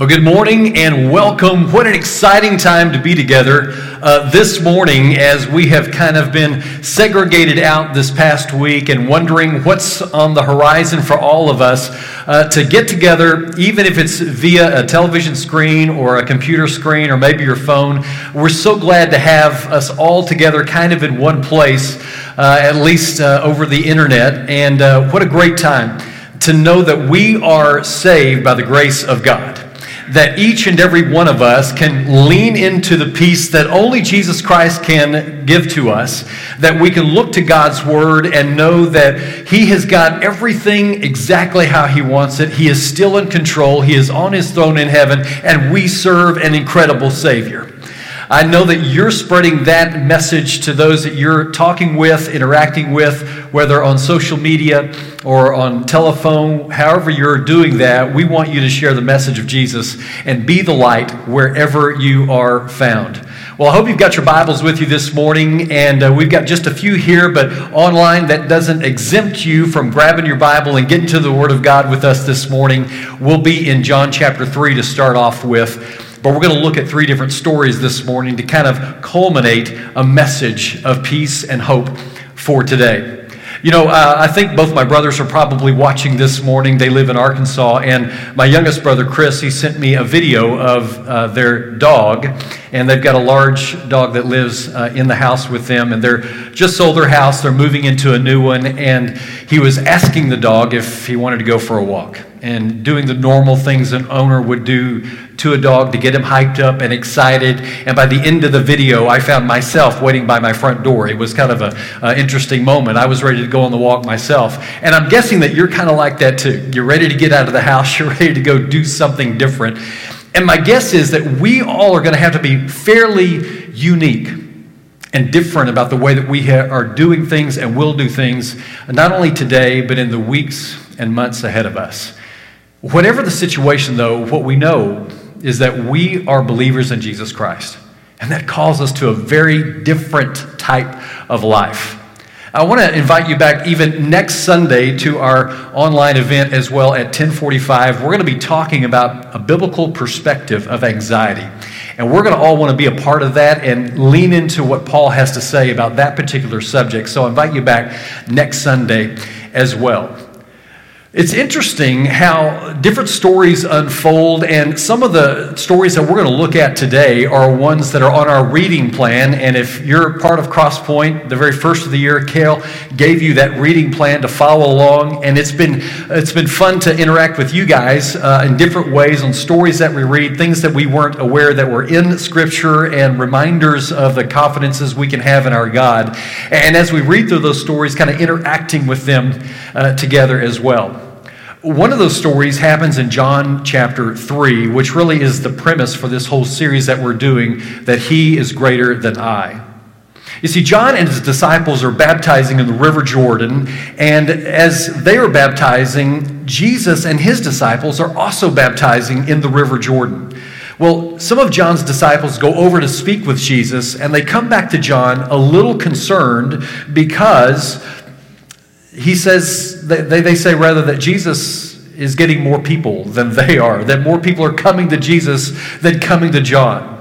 Well, good morning and welcome. What an exciting time to be together uh, this morning as we have kind of been segregated out this past week and wondering what's on the horizon for all of us uh, to get together, even if it's via a television screen or a computer screen or maybe your phone. We're so glad to have us all together kind of in one place, uh, at least uh, over the internet. And uh, what a great time to know that we are saved by the grace of God that each and every one of us can lean into the peace that only Jesus Christ can give to us, that we can look to God's word and know that He has got everything exactly how He wants it. He is still in control, He is on His throne in heaven, and we serve an incredible Savior. I know that you're spreading that message to those that you're talking with, interacting with, whether on social media or on telephone, however you're doing that. We want you to share the message of Jesus and be the light wherever you are found. Well, I hope you've got your Bibles with you this morning, and uh, we've got just a few here, but online that doesn't exempt you from grabbing your Bible and getting to the Word of God with us this morning. We'll be in John chapter 3 to start off with. But we're going to look at three different stories this morning to kind of culminate a message of peace and hope for today. You know, uh, I think both my brothers are probably watching this morning. They live in Arkansas, and my youngest brother, Chris, he sent me a video of uh, their dog, and they've got a large dog that lives uh, in the house with them, and they're just sold their house. They're moving into a new one, and he was asking the dog if he wanted to go for a walk and doing the normal things an owner would do to a dog to get him hyped up and excited. And by the end of the video, I found myself waiting by my front door. It was kind of an interesting moment. I was ready to go on the walk myself. And I'm guessing that you're kind of like that too. You're ready to get out of the house, you're ready to go do something different. And my guess is that we all are going to have to be fairly unique and different about the way that we ha- are doing things and will do things, not only today, but in the weeks and months ahead of us. Whatever the situation, though, what we know is that we are believers in Jesus Christ. And that calls us to a very different type of life. I want to invite you back even next Sunday to our online event as well at 1045. We're going to be talking about a biblical perspective of anxiety. And we're going to all want to be a part of that and lean into what Paul has to say about that particular subject. So I invite you back next Sunday as well. It's interesting how different stories unfold, and some of the stories that we're going to look at today are ones that are on our reading plan. And if you're part of Crosspoint, the very first of the year, Kale gave you that reading plan to follow along, and it's been it's been fun to interact with you guys uh, in different ways on stories that we read, things that we weren't aware that were in Scripture, and reminders of the confidences we can have in our God. And as we read through those stories, kind of interacting with them uh, together as well. One of those stories happens in John chapter 3, which really is the premise for this whole series that we're doing that he is greater than I. You see, John and his disciples are baptizing in the River Jordan, and as they are baptizing, Jesus and his disciples are also baptizing in the River Jordan. Well, some of John's disciples go over to speak with Jesus, and they come back to John a little concerned because he says, they, they say rather that Jesus is getting more people than they are, that more people are coming to Jesus than coming to John.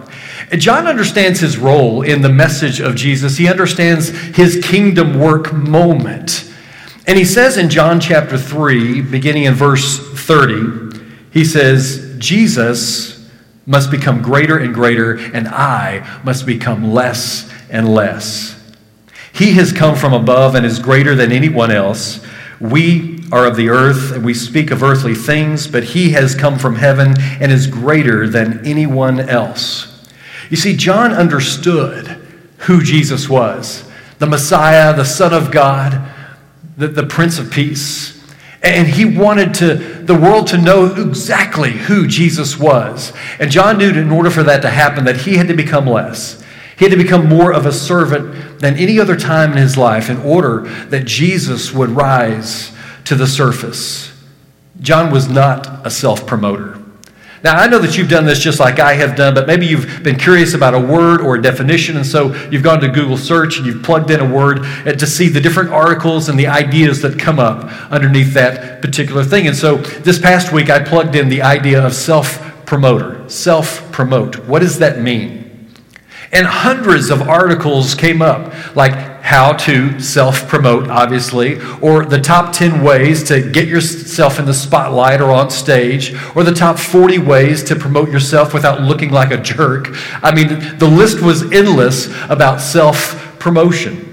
John understands his role in the message of Jesus. He understands his kingdom work moment. And he says in John chapter 3, beginning in verse 30, he says, Jesus must become greater and greater, and I must become less and less. He has come from above and is greater than anyone else. We are of the earth and we speak of earthly things, but he has come from heaven and is greater than anyone else. You see, John understood who Jesus was the Messiah, the Son of God, the, the Prince of Peace. And he wanted to, the world to know exactly who Jesus was. And John knew that in order for that to happen that he had to become less. He had to become more of a servant than any other time in his life in order that Jesus would rise to the surface. John was not a self promoter. Now, I know that you've done this just like I have done, but maybe you've been curious about a word or a definition, and so you've gone to Google search and you've plugged in a word to see the different articles and the ideas that come up underneath that particular thing. And so this past week, I plugged in the idea of self promoter, self promote. What does that mean? And hundreds of articles came up, like how to self promote, obviously, or the top 10 ways to get yourself in the spotlight or on stage, or the top 40 ways to promote yourself without looking like a jerk. I mean, the list was endless about self promotion.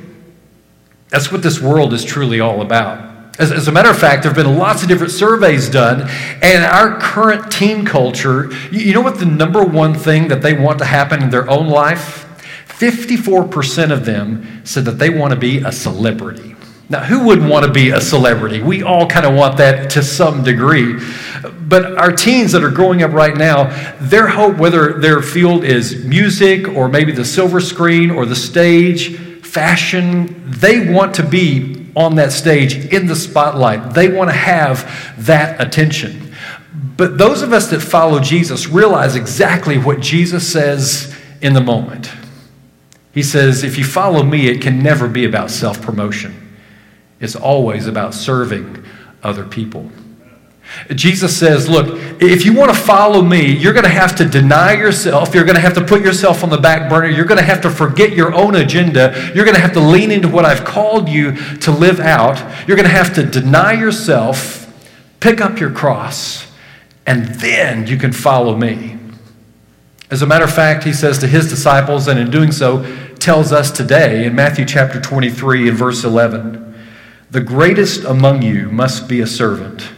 That's what this world is truly all about. As, as, a matter of fact, there have been lots of different surveys done, and our current teen culture, you, you know what the number one thing that they want to happen in their own life? 54% of them said that they want to be a celebrity. Now, who wouldn't want to be a celebrity? We all kind of want that to some degree. But our teens that are growing up right now, their hope, whether their field is music or maybe the silver screen or the stage, fashion, they want to be on that stage in the spotlight. They want to have that attention. But those of us that follow Jesus realize exactly what Jesus says in the moment. He says, If you follow me, it can never be about self promotion, it's always about serving other people. Jesus says, Look, if you want to follow me, you're going to have to deny yourself. You're going to have to put yourself on the back burner. You're going to have to forget your own agenda. You're going to have to lean into what I've called you to live out. You're going to have to deny yourself, pick up your cross, and then you can follow me. As a matter of fact, he says to his disciples, and in doing so, tells us today in Matthew chapter 23 and verse 11 the greatest among you must be a servant.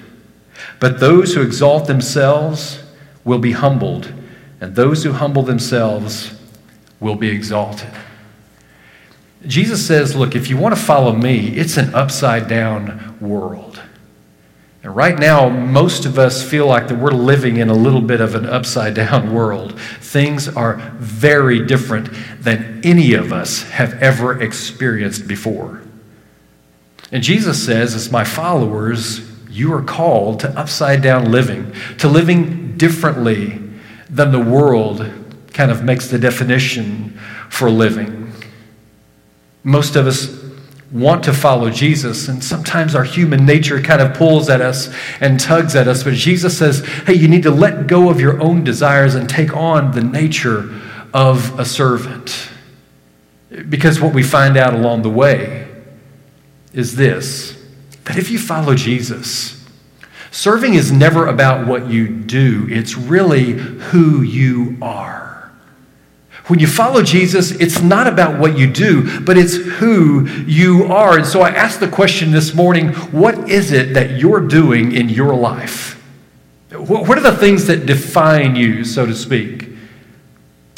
But those who exalt themselves will be humbled, and those who humble themselves will be exalted. Jesus says, Look, if you want to follow me, it's an upside down world. And right now, most of us feel like that we're living in a little bit of an upside down world. Things are very different than any of us have ever experienced before. And Jesus says, as my followers, you are called to upside down living, to living differently than the world kind of makes the definition for living. Most of us want to follow Jesus, and sometimes our human nature kind of pulls at us and tugs at us. But Jesus says, hey, you need to let go of your own desires and take on the nature of a servant. Because what we find out along the way is this that if you follow Jesus, serving is never about what you do, it's really who you are. When you follow Jesus, it's not about what you do, but it's who you are. And so I asked the question this morning what is it that you're doing in your life? What are the things that define you, so to speak?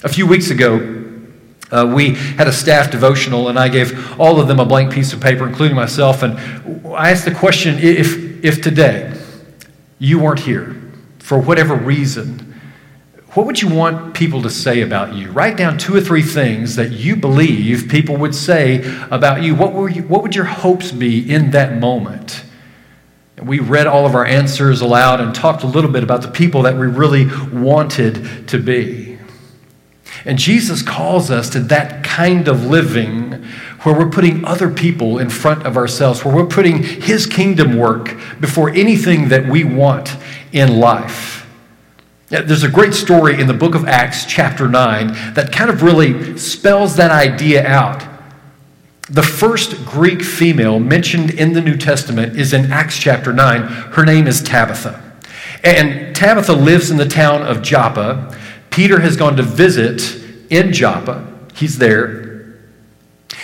A few weeks ago, uh, we had a staff devotional, and I gave all of them a blank piece of paper, including myself. And I asked the question if, if today you weren't here for whatever reason, what would you want people to say about you? Write down two or three things that you believe people would say about you. What, were you, what would your hopes be in that moment? We read all of our answers aloud and talked a little bit about the people that we really wanted to be. And Jesus calls us to that kind of living where we're putting other people in front of ourselves, where we're putting His kingdom work before anything that we want in life. There's a great story in the book of Acts, chapter 9, that kind of really spells that idea out. The first Greek female mentioned in the New Testament is in Acts chapter 9. Her name is Tabitha. And Tabitha lives in the town of Joppa. Peter has gone to visit in Joppa. He's there.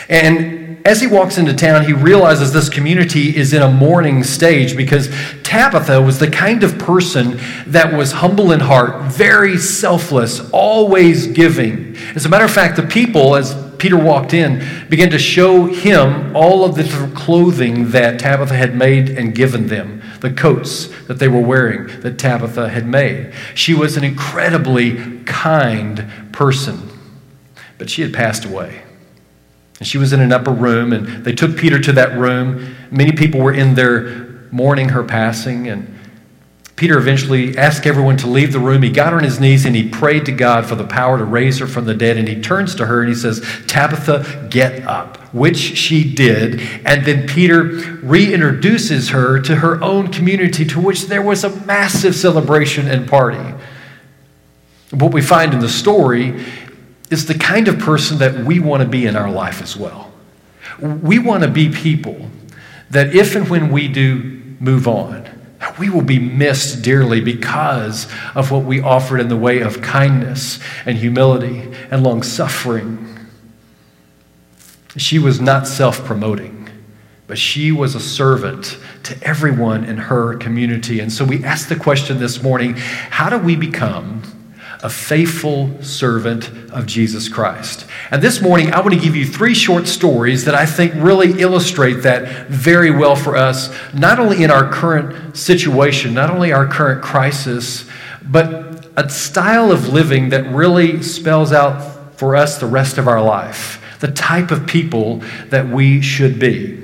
And as he walks into town, he realizes this community is in a mourning stage because Tabitha was the kind of person that was humble in heart, very selfless, always giving. As a matter of fact, the people, as Peter walked in, began to show him all of the clothing that Tabitha had made and given them the coats that they were wearing that Tabitha had made. She was an incredibly kind person, but she had passed away. And she was in an upper room, and they took Peter to that room. Many people were in there mourning her passing, and Peter eventually asked everyone to leave the room. He got on his knees and he prayed to God for the power to raise her from the dead. And he turns to her and he says, Tabitha, get up, which she did. And then Peter reintroduces her to her own community, to which there was a massive celebration and party. What we find in the story is the kind of person that we want to be in our life as well. We want to be people that if and when we do move on, we will be missed dearly because of what we offered in the way of kindness and humility and long suffering. She was not self promoting, but she was a servant to everyone in her community. And so we asked the question this morning how do we become a faithful servant of Jesus Christ. And this morning, I want to give you three short stories that I think really illustrate that very well for us, not only in our current situation, not only our current crisis, but a style of living that really spells out for us the rest of our life, the type of people that we should be.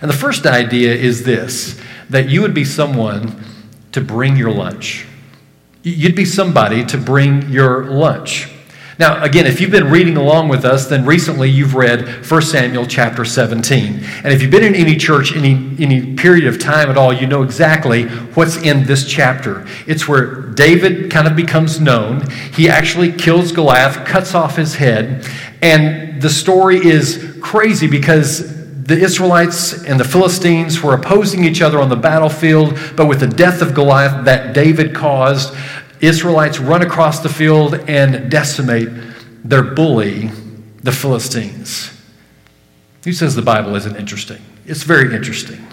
And the first idea is this that you would be someone to bring your lunch. You'd be somebody to bring your lunch. Now, again, if you've been reading along with us, then recently you've read 1 Samuel chapter 17. And if you've been in any church any, any period of time at all, you know exactly what's in this chapter. It's where David kind of becomes known. He actually kills Goliath, cuts off his head. And the story is crazy because the Israelites and the Philistines were opposing each other on the battlefield, but with the death of Goliath that David caused, Israelites run across the field and decimate their bully, the Philistines. Who says the Bible isn't interesting? It's very interesting.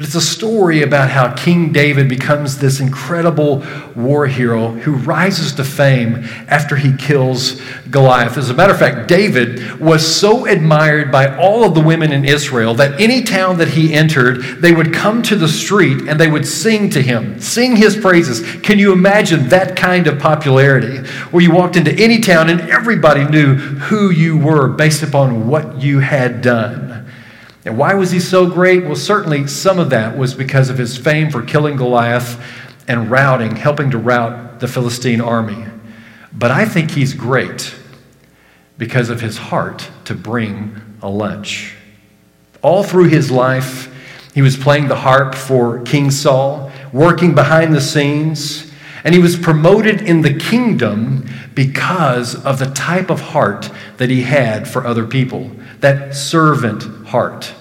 But it's a story about how King David becomes this incredible war hero who rises to fame after he kills Goliath. As a matter of fact, David was so admired by all of the women in Israel that any town that he entered, they would come to the street and they would sing to him, sing his praises. Can you imagine that kind of popularity where you walked into any town and everybody knew who you were based upon what you had done? And why was he so great? Well, certainly some of that was because of his fame for killing Goliath and routing, helping to rout the Philistine army. But I think he's great because of his heart to bring a lunch. All through his life, he was playing the harp for King Saul, working behind the scenes, and he was promoted in the kingdom because of the type of heart that he had for other people that servant heart.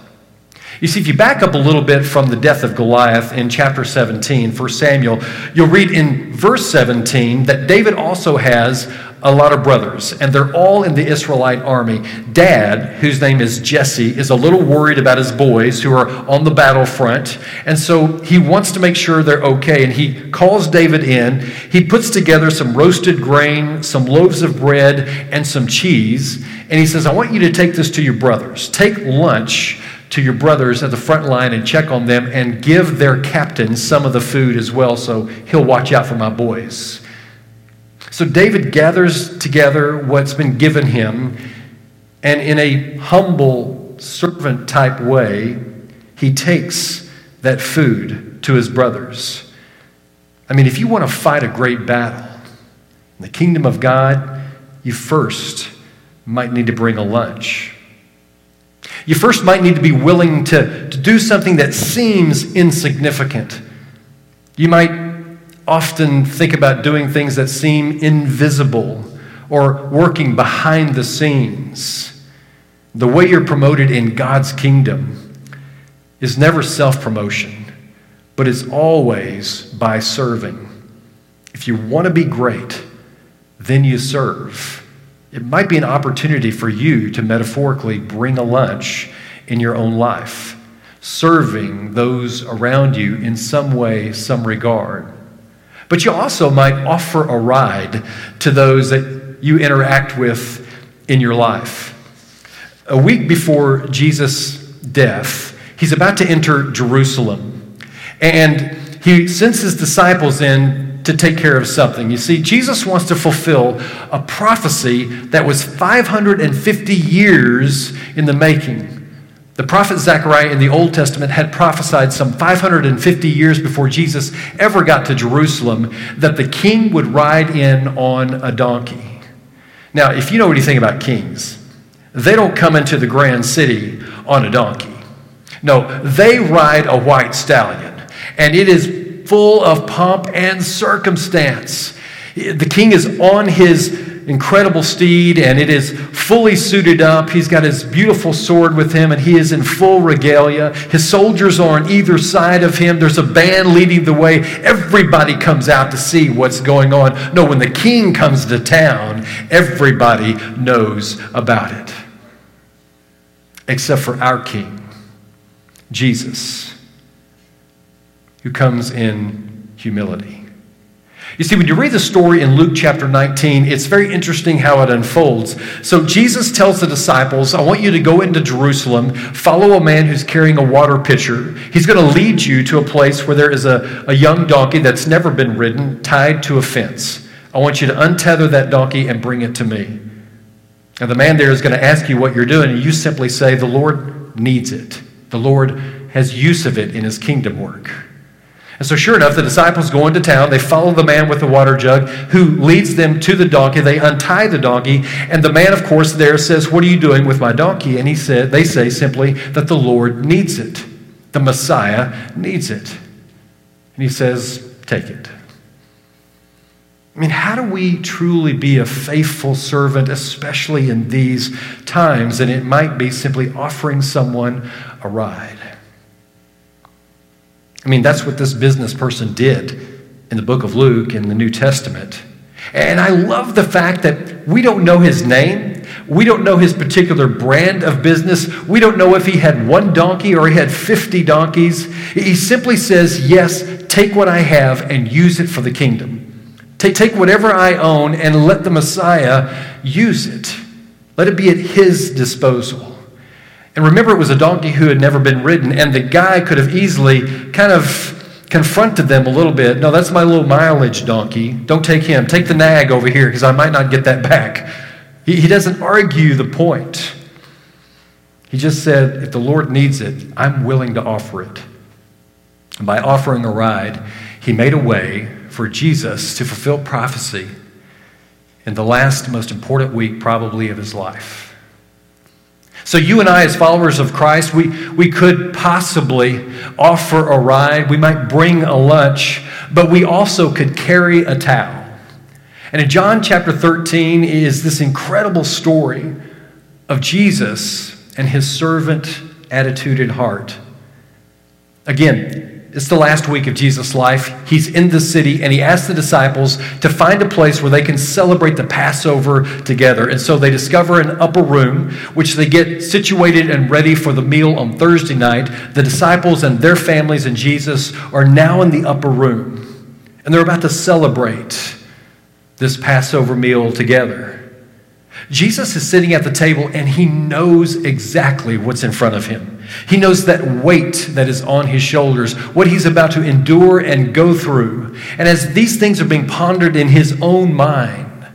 You see, if you back up a little bit from the death of Goliath in chapter 17, 1 Samuel, you'll read in verse 17 that David also has a lot of brothers, and they're all in the Israelite army. Dad, whose name is Jesse, is a little worried about his boys who are on the battlefront, and so he wants to make sure they're okay. And he calls David in. He puts together some roasted grain, some loaves of bread, and some cheese, and he says, I want you to take this to your brothers. Take lunch to your brothers at the front line and check on them and give their captain some of the food as well so he'll watch out for my boys. So David gathers together what's been given him, and in a humble servant type way, he takes that food to his brothers. I mean, if you want to fight a great battle in the kingdom of God, you first might need to bring a lunch. You first might need to be willing to, to do something that seems insignificant. You might often think about doing things that seem invisible or working behind the scenes. The way you're promoted in God's kingdom is never self promotion, but is always by serving. If you want to be great, then you serve. It might be an opportunity for you to metaphorically bring a lunch in your own life, serving those around you in some way, some regard. But you also might offer a ride to those that you interact with in your life. A week before Jesus' death, he's about to enter Jerusalem. And he sends his disciples in to take care of something. You see, Jesus wants to fulfill a prophecy that was 550 years in the making. The prophet Zechariah in the Old Testament had prophesied some 550 years before Jesus ever got to Jerusalem that the king would ride in on a donkey. Now, if you know anything about kings, they don't come into the grand city on a donkey. No, they ride a white stallion. And it is full of pomp and circumstance. The king is on his incredible steed and it is fully suited up. He's got his beautiful sword with him and he is in full regalia. His soldiers are on either side of him. There's a band leading the way. Everybody comes out to see what's going on. No, when the king comes to town, everybody knows about it. Except for our king, Jesus, who comes in humility. You see, when you read the story in Luke chapter 19, it's very interesting how it unfolds. So Jesus tells the disciples, I want you to go into Jerusalem, follow a man who's carrying a water pitcher. He's going to lead you to a place where there is a, a young donkey that's never been ridden, tied to a fence. I want you to untether that donkey and bring it to me. And the man there is going to ask you what you're doing, and you simply say, The Lord needs it. The Lord has use of it in his kingdom work. And so, sure enough, the disciples go into town. They follow the man with the water jug who leads them to the donkey. They untie the donkey. And the man, of course, there says, What are you doing with my donkey? And he said, they say simply that the Lord needs it. The Messiah needs it. And he says, Take it. I mean, how do we truly be a faithful servant, especially in these times? And it might be simply offering someone a ride. I mean, that's what this business person did in the book of Luke in the New Testament. And I love the fact that we don't know his name. We don't know his particular brand of business. We don't know if he had one donkey or he had 50 donkeys. He simply says, Yes, take what I have and use it for the kingdom. Take, take whatever I own and let the Messiah use it. Let it be at his disposal. And remember, it was a donkey who had never been ridden, and the guy could have easily kind of confronted them a little bit. No, that's my little mileage donkey. Don't take him. Take the nag over here because I might not get that back. He, he doesn't argue the point. He just said, if the Lord needs it, I'm willing to offer it. And by offering a ride, he made a way for Jesus to fulfill prophecy in the last, most important week, probably, of his life. So, you and I, as followers of Christ, we, we could possibly offer a ride. We might bring a lunch, but we also could carry a towel. And in John chapter 13 is this incredible story of Jesus and his servant attitude and heart. Again, it's the last week of Jesus' life. He's in the city and he asks the disciples to find a place where they can celebrate the Passover together. And so they discover an upper room, which they get situated and ready for the meal on Thursday night. The disciples and their families and Jesus are now in the upper room and they're about to celebrate this Passover meal together. Jesus is sitting at the table and he knows exactly what's in front of him. He knows that weight that is on his shoulders, what he's about to endure and go through. And as these things are being pondered in his own mind,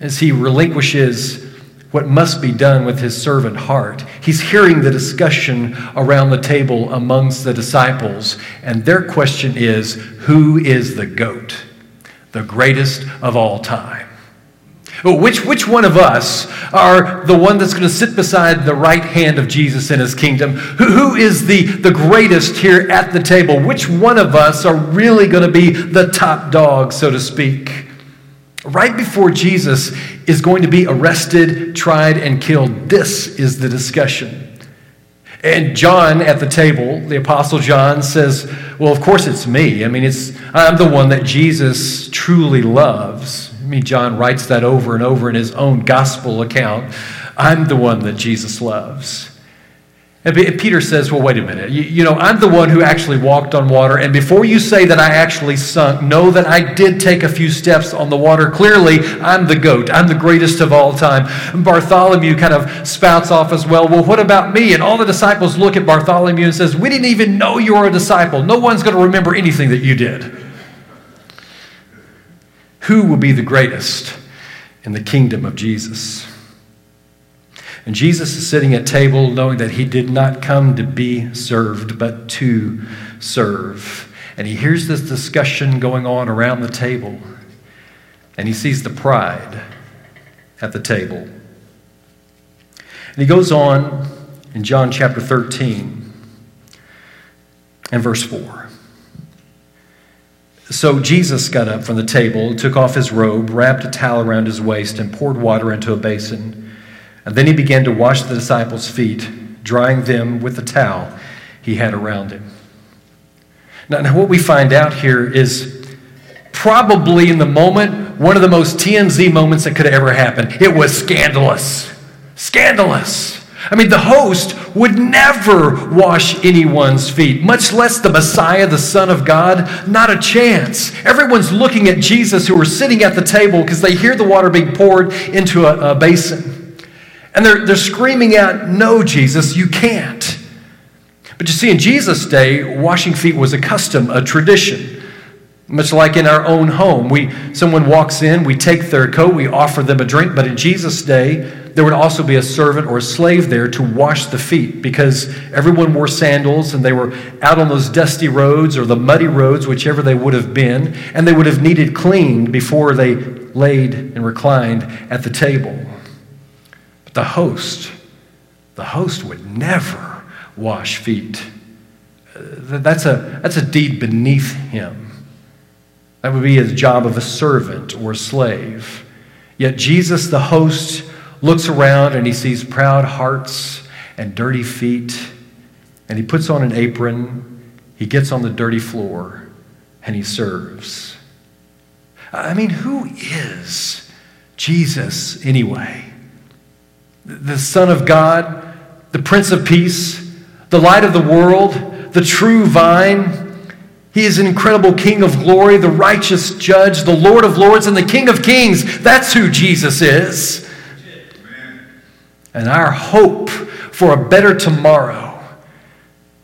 as he relinquishes what must be done with his servant heart, he's hearing the discussion around the table amongst the disciples. And their question is Who is the goat? The greatest of all time. Which, which one of us are the one that's going to sit beside the right hand of Jesus in his kingdom? Who, who is the, the greatest here at the table? Which one of us are really going to be the top dog, so to speak? Right before Jesus is going to be arrested, tried, and killed, this is the discussion. And John at the table, the Apostle John says, Well, of course it's me. I mean, it's, I'm the one that Jesus truly loves. I mean, John writes that over and over in his own gospel account. I'm the one that Jesus loves. And Peter says, Well, wait a minute. You, you, know, I'm the one who actually walked on water. And before you say that I actually sunk, know that I did take a few steps on the water. Clearly, I'm the goat. I'm the greatest of all time. And Bartholomew kind of spouts off as well. Well, what about me? And all the disciples look at Bartholomew and says, We didn't even know you were a disciple. No one's going to remember anything that you did. Who will be the greatest in the kingdom of Jesus? And Jesus is sitting at table knowing that he did not come to be served, but to serve. And he hears this discussion going on around the table, and he sees the pride at the table. And he goes on in John chapter 13 and verse 4. So Jesus got up from the table, took off his robe, wrapped a towel around his waist, and poured water into a basin. And then he began to wash the disciples' feet, drying them with the towel he had around him. Now, now what we find out here is probably in the moment one of the most TMZ moments that could have ever happened. It was scandalous. Scandalous. I mean, the host would never wash anyone's feet, much less the Messiah, the Son of God. Not a chance. Everyone's looking at Jesus who are sitting at the table because they hear the water being poured into a, a basin. And they're, they're screaming out, No, Jesus, you can't. But you see, in Jesus' day, washing feet was a custom, a tradition. Much like in our own home, we, someone walks in, we take their coat, we offer them a drink, but in Jesus' day, there would also be a servant or a slave there to wash the feet because everyone wore sandals and they were out on those dusty roads or the muddy roads, whichever they would have been, and they would have needed cleaned before they laid and reclined at the table. But the host, the host would never wash feet. Uh, that's a, that's a deed beneath him. That would be the job of a servant or a slave. Yet Jesus, the host, looks around and he sees proud hearts and dirty feet, and he puts on an apron, he gets on the dirty floor, and he serves. I mean, who is Jesus anyway? The Son of God, the Prince of Peace, the light of the world, the true vine. He is an incredible King of glory, the righteous judge, the Lord of lords, and the King of kings. That's who Jesus is. And our hope for a better tomorrow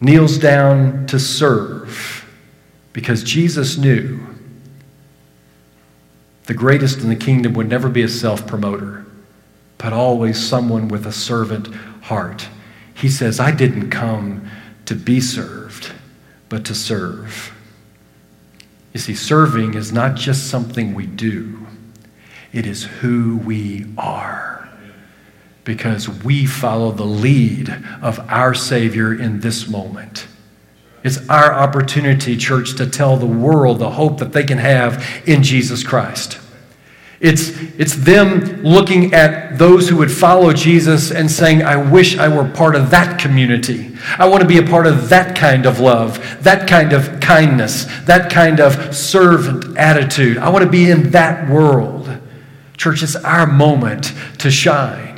kneels down to serve because Jesus knew the greatest in the kingdom would never be a self promoter, but always someone with a servant heart. He says, I didn't come to be served, but to serve. You see, serving is not just something we do, it is who we are because we follow the lead of our Savior in this moment. It's our opportunity, church, to tell the world the hope that they can have in Jesus Christ. It's, it's them looking at those who would follow Jesus and saying, I wish I were part of that community. I want to be a part of that kind of love, that kind of kindness, that kind of servant attitude. I want to be in that world. Church, it's our moment to shine.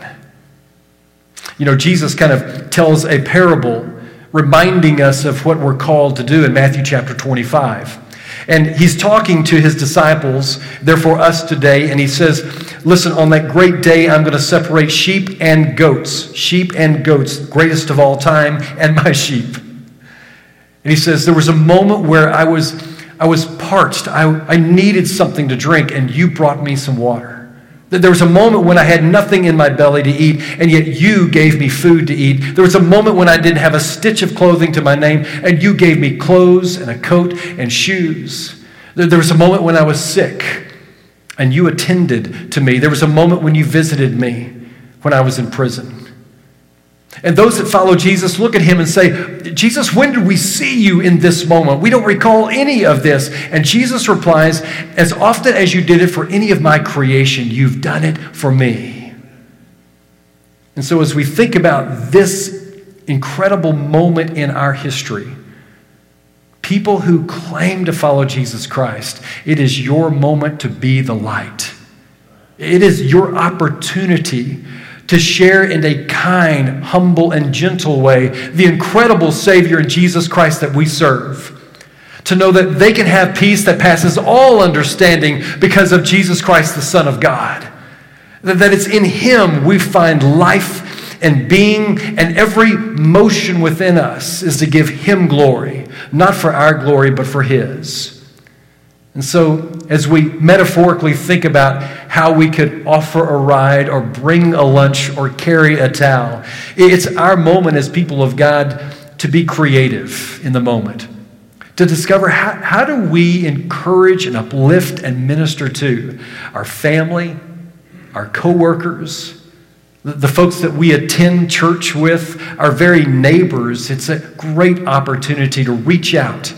You know, Jesus kind of tells a parable reminding us of what we're called to do in Matthew chapter 25. And he's talking to his disciples, therefore us today, and he says, Listen, on that great day, I'm going to separate sheep and goats. Sheep and goats, greatest of all time, and my sheep. And he says, There was a moment where I was, I was parched. I, I needed something to drink, and you brought me some water. There was a moment when I had nothing in my belly to eat, and yet you gave me food to eat. There was a moment when I didn't have a stitch of clothing to my name, and you gave me clothes and a coat and shoes. There was a moment when I was sick, and you attended to me. There was a moment when you visited me when I was in prison. And those that follow Jesus look at him and say, Jesus, when did we see you in this moment? We don't recall any of this. And Jesus replies, As often as you did it for any of my creation, you've done it for me. And so, as we think about this incredible moment in our history, people who claim to follow Jesus Christ, it is your moment to be the light. It is your opportunity to share in a kind, humble, and gentle way the incredible Savior in Jesus Christ that we serve. To know that they can have peace that passes all understanding because of Jesus Christ, the Son of God. That it's in Him we find life and being, and every motion within us is to give Him glory, not for our glory, but for His. And so, as we metaphorically think about how we could offer a ride or bring a lunch or carry a towel, it's our moment as people of God to be creative in the moment, to discover how, how do we encourage and uplift and minister to our family, our coworkers, the, the folks that we attend church with, our very neighbors. It's a great opportunity to reach out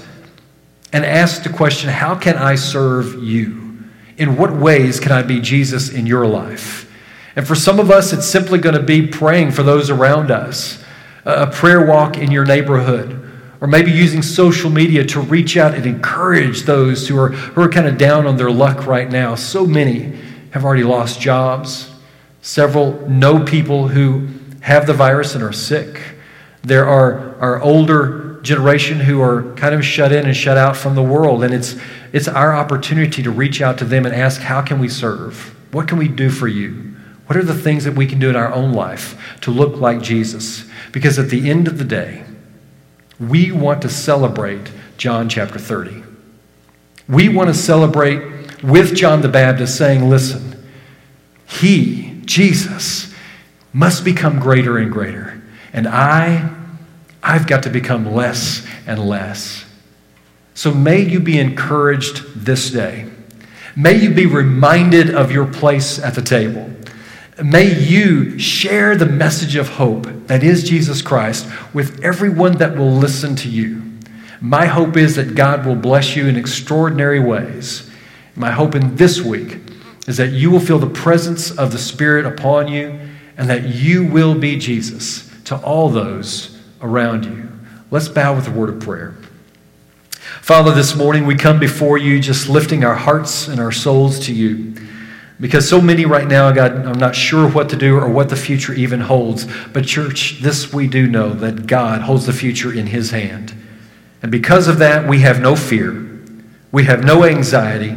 and ask the question how can I serve you? In what ways can I be Jesus in your life? And for some of us, it's simply going to be praying for those around us, a prayer walk in your neighborhood, or maybe using social media to reach out and encourage those who are, who are kind of down on their luck right now. So many have already lost jobs. Several know people who have the virus and are sick. There are, are older generation who are kind of shut in and shut out from the world. And it's, it's our opportunity to reach out to them and ask, how can we serve? What can we do for you? What are the things that we can do in our own life to look like Jesus? Because at the end of the day, we want to celebrate John chapter 30. We want to celebrate with John the Baptist saying, listen, he, Jesus, must become greater and greater. And I, I've got to become less and less. So may you be encouraged this day. May you be reminded of your place at the table. May you share the message of hope that is Jesus Christ with everyone that will listen to you. My hope is that God will bless you in extraordinary ways. My hope in this week is that you will feel the presence of the Spirit upon you and that you will be Jesus to all those around you. Let's bow with a word of prayer. Father, this morning we come before you just lifting our hearts and our souls to you. Because so many right now, God, I'm not sure what to do or what the future even holds. But, church, this we do know that God holds the future in His hand. And because of that, we have no fear. We have no anxiety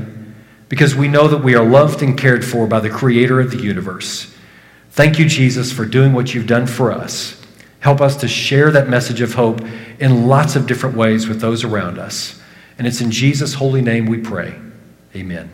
because we know that we are loved and cared for by the Creator of the universe. Thank you, Jesus, for doing what you've done for us. Help us to share that message of hope in lots of different ways with those around us. And it's in Jesus' holy name we pray. Amen.